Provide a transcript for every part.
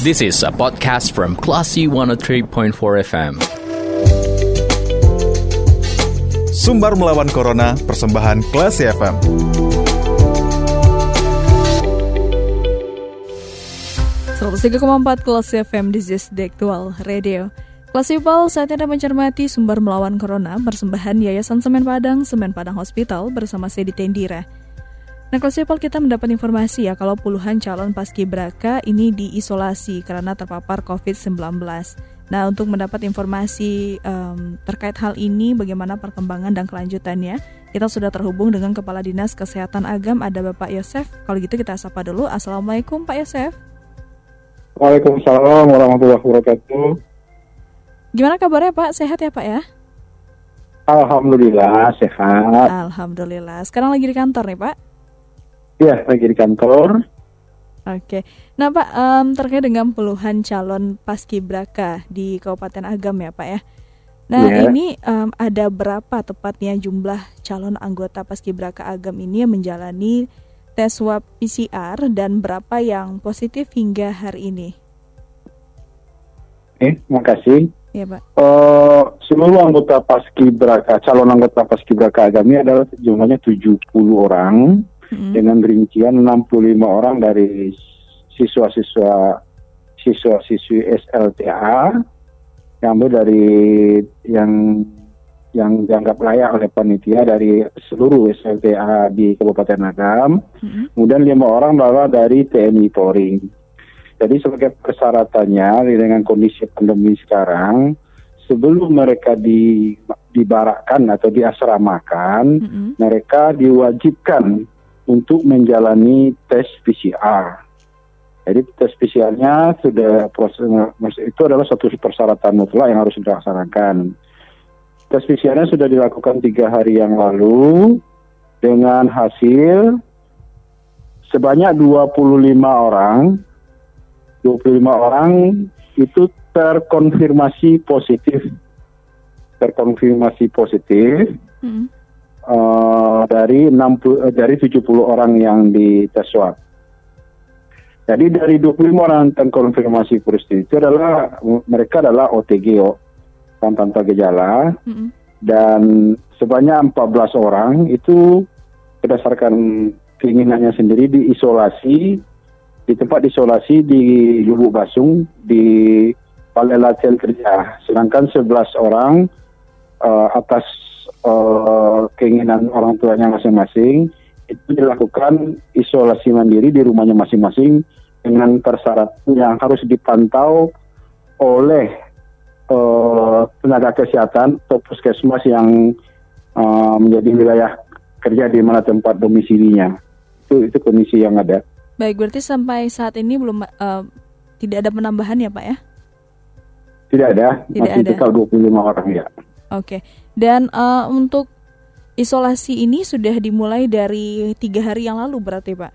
This is a podcast from Classy 103.4 FM. Sumbar melawan Corona, persembahan Classy FM. empat kelas FM di Zis The Actual Radio. Kelas People saatnya Anda mencermati sumber melawan corona persembahan Yayasan Semen Padang, Semen Padang Hospital bersama saya di Tendira. Nah, People kita mendapat informasi ya kalau puluhan calon paskibraka ini diisolasi karena terpapar COVID-19. Nah, untuk mendapat informasi um, terkait hal ini, bagaimana perkembangan dan kelanjutannya, kita sudah terhubung dengan Kepala Dinas Kesehatan Agam, ada Bapak Yosef. Kalau gitu kita sapa dulu. Assalamualaikum Pak Yosef. Waalaikumsalam warahmatullahi wabarakatuh. Gimana kabarnya Pak? Sehat ya Pak ya? Alhamdulillah sehat. Alhamdulillah. Sekarang lagi di kantor nih Pak? Iya, lagi di kantor. Oke. Nah Pak, um, terkait dengan puluhan calon paskibraka di Kabupaten Agam ya Pak ya. Nah yeah. ini um, ada berapa tepatnya jumlah calon anggota paskibraka Agam ini yang menjalani tes swab PCR dan berapa yang positif hingga hari ini? Eh, makasih. Ya, Pak. Uh, seluruh anggota Paskibraka, calon anggota Paskibraka Agami adalah jumlahnya 70 orang hmm. dengan rincian 65 orang dari siswa-siswa siswa-siswi SLTA yang dari yang yang dianggap layak oleh panitia dari seluruh SLTA di Kabupaten Agam. Mm-hmm. Kemudian lima orang bahwa dari TNI Polri. Jadi sebagai persyaratannya dengan kondisi pandemi sekarang, sebelum mereka di dibarakkan atau diasramakan, mm-hmm. mereka diwajibkan untuk menjalani tes PCR. Jadi tes PCR-nya sudah proses itu adalah satu persyaratan mutlak yang harus dilaksanakan. Tes PCR-nya sudah dilakukan tiga hari yang lalu dengan hasil sebanyak 25 orang. 25 orang itu terkonfirmasi positif. Terkonfirmasi positif. Hmm. Uh, dari 60 uh, dari 70 orang yang dites swab. Jadi dari 25 orang terkonfirmasi positif itu adalah mereka adalah OTG tanpa gejala mm-hmm. dan sebanyak 14 orang itu berdasarkan keinginannya sendiri diisolasi di tempat isolasi di Lubuk Basung di Balai Latihan Kerja. Sedangkan 11 orang uh, atas uh, keinginan orang tuanya masing-masing itu dilakukan isolasi mandiri di rumahnya masing-masing dengan persyarat yang harus dipantau oleh uh, tenaga kesehatan atau puskesmas yang uh, menjadi wilayah kerja di mana tempat domisilinya. Itu itu kondisi yang ada. Baik, berarti sampai saat ini belum uh, tidak ada penambahan ya, Pak ya? Tidak ada, tidak masih ada. total 25 orang ya. Oke. Dan uh, untuk isolasi ini sudah dimulai dari tiga hari yang lalu berarti, Pak?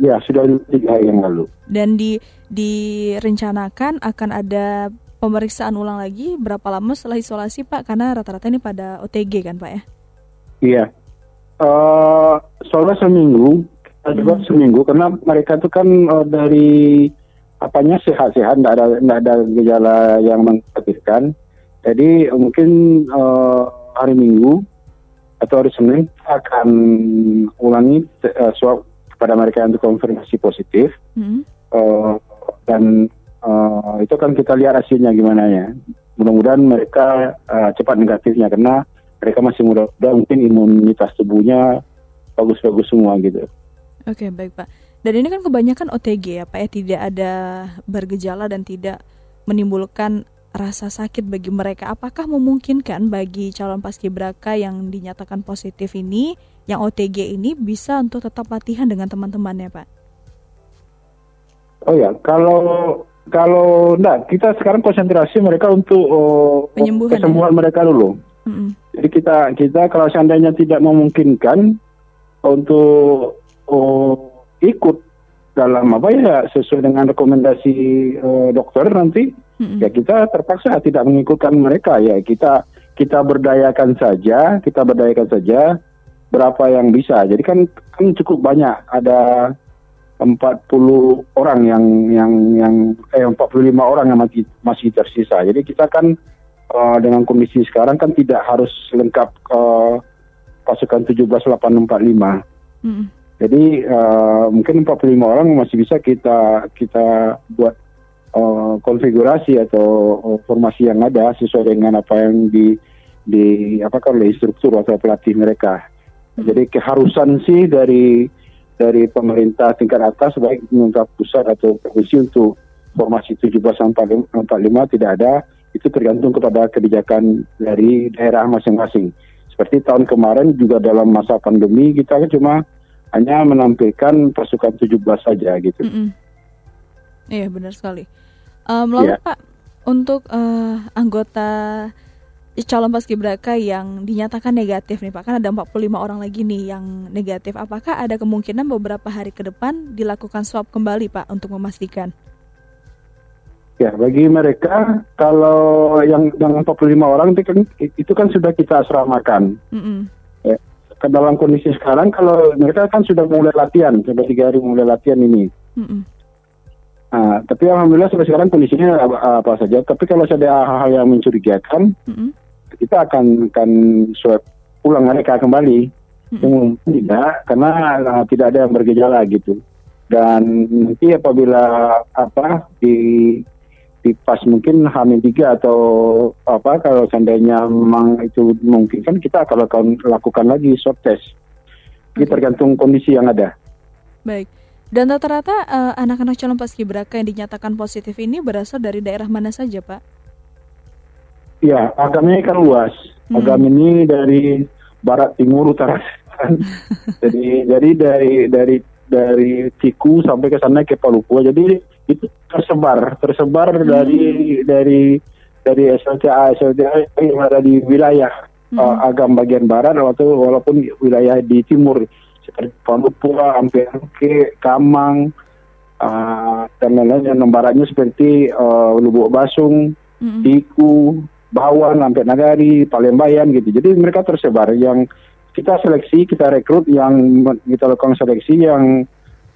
Ya, sudah tiga hari yang lalu. Dan di direncanakan akan ada pemeriksaan ulang lagi berapa lama setelah isolasi Pak? Karena rata-rata ini pada OTG kan Pak ya? Iya. Uh, soalnya seminggu, hmm. seminggu karena mereka itu kan uh, dari apanya sehat-sehat, tidak ada ada gejala yang mengkhawatirkan. Jadi mungkin uh, hari Minggu atau hari Senin akan ulangi uh, swab kepada mereka yang konfirmasi positif hmm. uh, dan uh, itu kan kita lihat hasilnya gimana ya. Mudah-mudahan mereka uh, cepat negatifnya karena mereka masih muda-muda mungkin imunitas tubuhnya bagus-bagus semua gitu. Oke okay, baik pak. Dan ini kan kebanyakan OTG ya pak ya tidak ada bergejala dan tidak menimbulkan rasa sakit bagi mereka. Apakah memungkinkan bagi calon paskibraka yang dinyatakan positif ini, yang OTG ini bisa untuk tetap latihan dengan teman-temannya pak? Oh ya, kalau kalau enggak, kita sekarang konsentrasi mereka untuk uh, Penyembuhan kesembuhan ya? mereka dulu. Mm-hmm. Jadi kita kita kalau seandainya tidak memungkinkan untuk uh, ikut dalam apa ya sesuai dengan rekomendasi uh, dokter nanti mm-hmm. ya kita terpaksa tidak mengikutkan mereka ya kita kita berdayakan saja kita berdayakan saja berapa yang bisa jadi kan kan cukup banyak ada 40 orang yang yang yang eh 45 orang yang masih masih tersisa. Jadi kita kan uh, dengan kondisi sekarang kan tidak harus lengkap uh, pasukan 17845. Mm. Jadi uh, mungkin 45 orang masih bisa kita kita buat uh, konfigurasi atau uh, formasi yang ada sesuai dengan apa yang di di apa kalau instruktur atau pelatih mereka. Mm. Jadi keharusan sih dari dari pemerintah tingkat atas baik pemerintah pusat atau provinsi untuk formasi 1745 tidak ada itu tergantung kepada kebijakan dari daerah masing-masing. Seperti tahun kemarin juga dalam masa pandemi kita kan cuma hanya menampilkan pasukan 17 saja gitu. Mm -mm. Iya benar sekali. Um, lalu yeah. Pak untuk uh, anggota calon paskibraka yang dinyatakan negatif nih Pak, kan ada 45 orang lagi nih yang negatif. Apakah ada kemungkinan beberapa hari ke depan dilakukan swab kembali Pak untuk memastikan? Ya, bagi mereka kalau yang yang 45 orang itu kan itu kan sudah kita asramakan. Mm -hmm. Ya, dalam kondisi sekarang kalau mereka kan sudah mulai latihan, sudah tiga hari mulai latihan ini. Mm -hmm. Nah, tapi alhamdulillah sampai sekarang kondisinya apa, apa saja. Tapi kalau ada hal-hal yang mencurigakan, mm -hmm kita akan akan swab ulang mereka kembali. Hmm. tidak, karena uh, tidak ada yang bergejala gitu. Dan nanti apabila apa di di pas mungkin hamil tiga atau apa kalau seandainya memang itu mungkin kan kita akan lakukan, lakukan lagi swab test. Ini tergantung kondisi yang ada. Baik. Dan rata-rata uh, anak-anak calon paskibraka yang dinyatakan positif ini berasal dari daerah mana saja, Pak? Ya, agamanya kan luas. Hmm. Agam ini dari barat, timur, utara, jadi jadi dari dari dari Ciku sampai ke sana ke Palupua. Jadi itu tersebar, tersebar hmm. dari dari dari SLTA SLTA yang ada di wilayah hmm. uh, agam bagian barat atau walaupun wilayah di timur seperti Palupua, Ampeangke, Kamang, uh, dan lain-lain yang baratnya seperti uh, Lubuk Basung, hmm. Tiku, Bawan, sampai Nagari, Palembang gitu. Jadi mereka tersebar yang kita seleksi, kita rekrut yang kita lakukan seleksi yang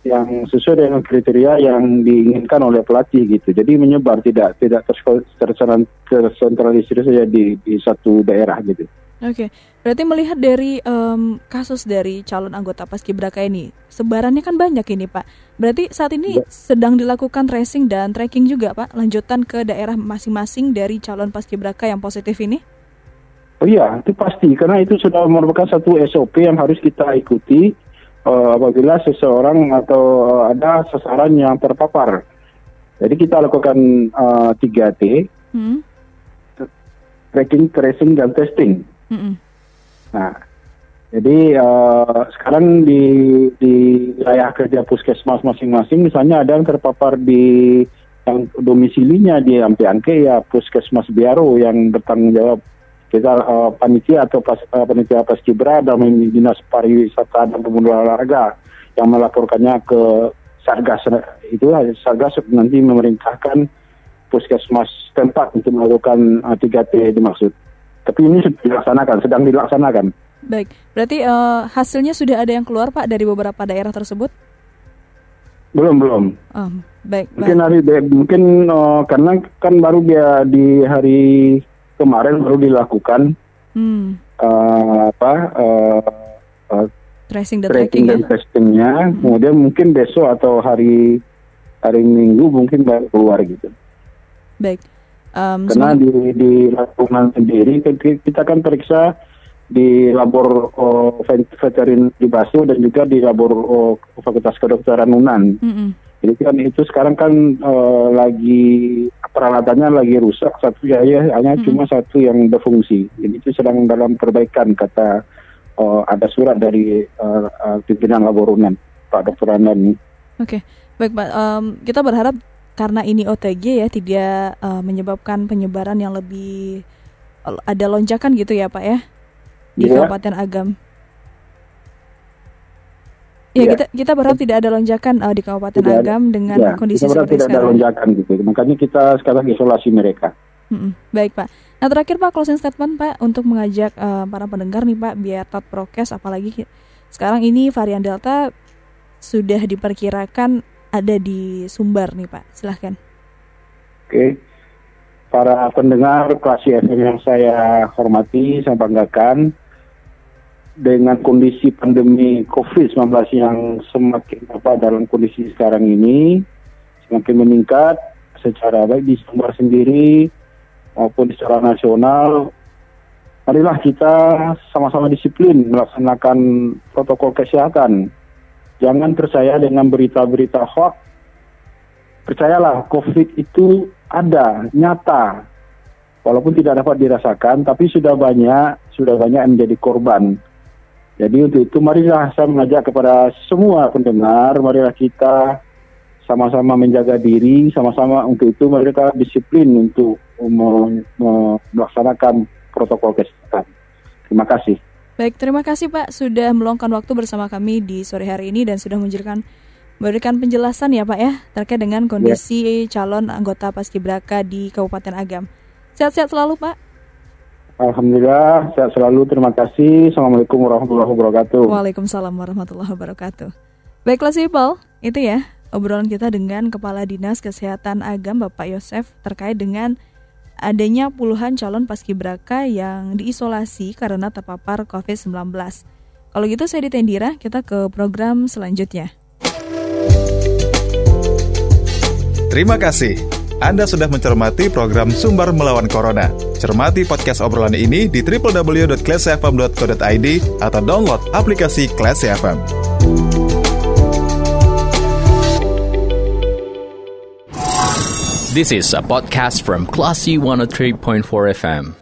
yang sesuai dengan kriteria yang diinginkan oleh pelatih gitu. Jadi menyebar tidak tidak tersentralisir saja di, di satu daerah gitu. Oke, berarti melihat dari um, kasus dari calon anggota Paskibraka ini, sebarannya kan banyak ini Pak. Berarti saat ini ya. sedang dilakukan tracing dan tracking juga Pak, lanjutan ke daerah masing-masing dari calon Paskibraka yang positif ini? Oh iya, itu pasti karena itu sudah merupakan satu SOP yang harus kita ikuti uh, apabila seseorang atau uh, ada sasaran yang terpapar. Jadi kita lakukan uh, 3T, hmm. tracking, tracing, dan testing. Mm-mm. Nah, jadi uh, sekarang di di wilayah kerja puskesmas masing-masing, misalnya ada yang terpapar di yang domisilinya di Ampiangke ya puskesmas Biaro yang bertanggung jawab kita uh, panitia atau pas, uh, panitia paskibra dan dinas pariwisata dan pemuda olahraga yang melaporkannya ke Sargas itu Sargas nanti memerintahkan puskesmas tempat untuk melakukan uh, 3T dimaksud. Tapi ini sudah dilaksanakan, sedang dilaksanakan. Baik, berarti uh, hasilnya sudah ada yang keluar Pak dari beberapa daerah tersebut? Belum belum. Oh, baik. Mungkin hari mungkin uh, karena kan baru dia di hari kemarin baru dilakukan hmm. uh, apa uh, uh, tracing dan tracking, dan ya? testingnya. Hmm. Kemudian mungkin besok atau hari hari Minggu mungkin baru keluar gitu. Baik. Um, Karena di di lingkungan sendiri kita kan periksa di labor oh, veterin di Basu dan juga di labor oh, Fakultas Kedokteran Unan. Mm -hmm. Jadi kan itu sekarang kan uh, lagi peralatannya lagi rusak satu ya, ya hanya mm -hmm. cuma satu yang berfungsi. Jadi itu sedang dalam perbaikan kata uh, ada surat dari uh, uh, pimpinan labor Unan Pak Dr. Andan Oke, okay. baik Pak. Um, kita berharap karena ini OTG ya tidak uh, menyebabkan penyebaran yang lebih ada lonjakan gitu ya Pak ya di yeah. Kabupaten Agam. Ya, ya kita kita berharap tidak ada lonjakan uh, di Kabupaten tidak Agam dengan ya, kondisi kita seperti tidak sekarang. ada lonjakan gitu. Makanya kita sekarang isolasi mereka. Hmm, baik Pak. Nah terakhir Pak closing statement Pak untuk mengajak uh, para pendengar nih Pak biar tetap prokes apalagi sekarang ini varian Delta sudah diperkirakan ada di Sumbar nih Pak? Silahkan. Oke, para pendengar kelas FM yang saya hormati, saya banggakan dengan kondisi pandemi COVID-19 yang semakin apa dalam kondisi sekarang ini semakin meningkat secara baik di Sumbar sendiri maupun secara nasional. Marilah kita sama-sama disiplin melaksanakan protokol kesehatan. Jangan percaya dengan berita-berita hoax. Percayalah, COVID itu ada, nyata. Walaupun tidak dapat dirasakan, tapi sudah banyak, sudah banyak yang menjadi korban. Jadi untuk itu marilah saya mengajak kepada semua pendengar, marilah kita sama-sama menjaga diri, sama-sama untuk itu mereka disiplin untuk melaksanakan protokol kesehatan. Terima kasih. Baik, terima kasih Pak sudah meluangkan waktu bersama kami di sore hari ini dan sudah memberikan memberikan penjelasan ya Pak ya terkait dengan kondisi ya. calon anggota Paskibraka di Kabupaten Agam. Sehat-sehat selalu Pak. Alhamdulillah, sehat selalu. Terima kasih. Assalamualaikum warahmatullahi wabarakatuh. Waalaikumsalam warahmatullahi wabarakatuh. Baiklah Sipol, itu ya obrolan kita dengan Kepala Dinas Kesehatan Agam Bapak Yosef terkait dengan adanya puluhan calon paskibraka yang diisolasi karena terpapar COVID-19. Kalau gitu saya ditendira, kita ke program selanjutnya. Terima kasih. Anda sudah mencermati program Sumber Melawan Corona. Cermati podcast obrolan ini di www.classfm.co.id atau download aplikasi Classy FM. This is a podcast from Classy 103.4 FM.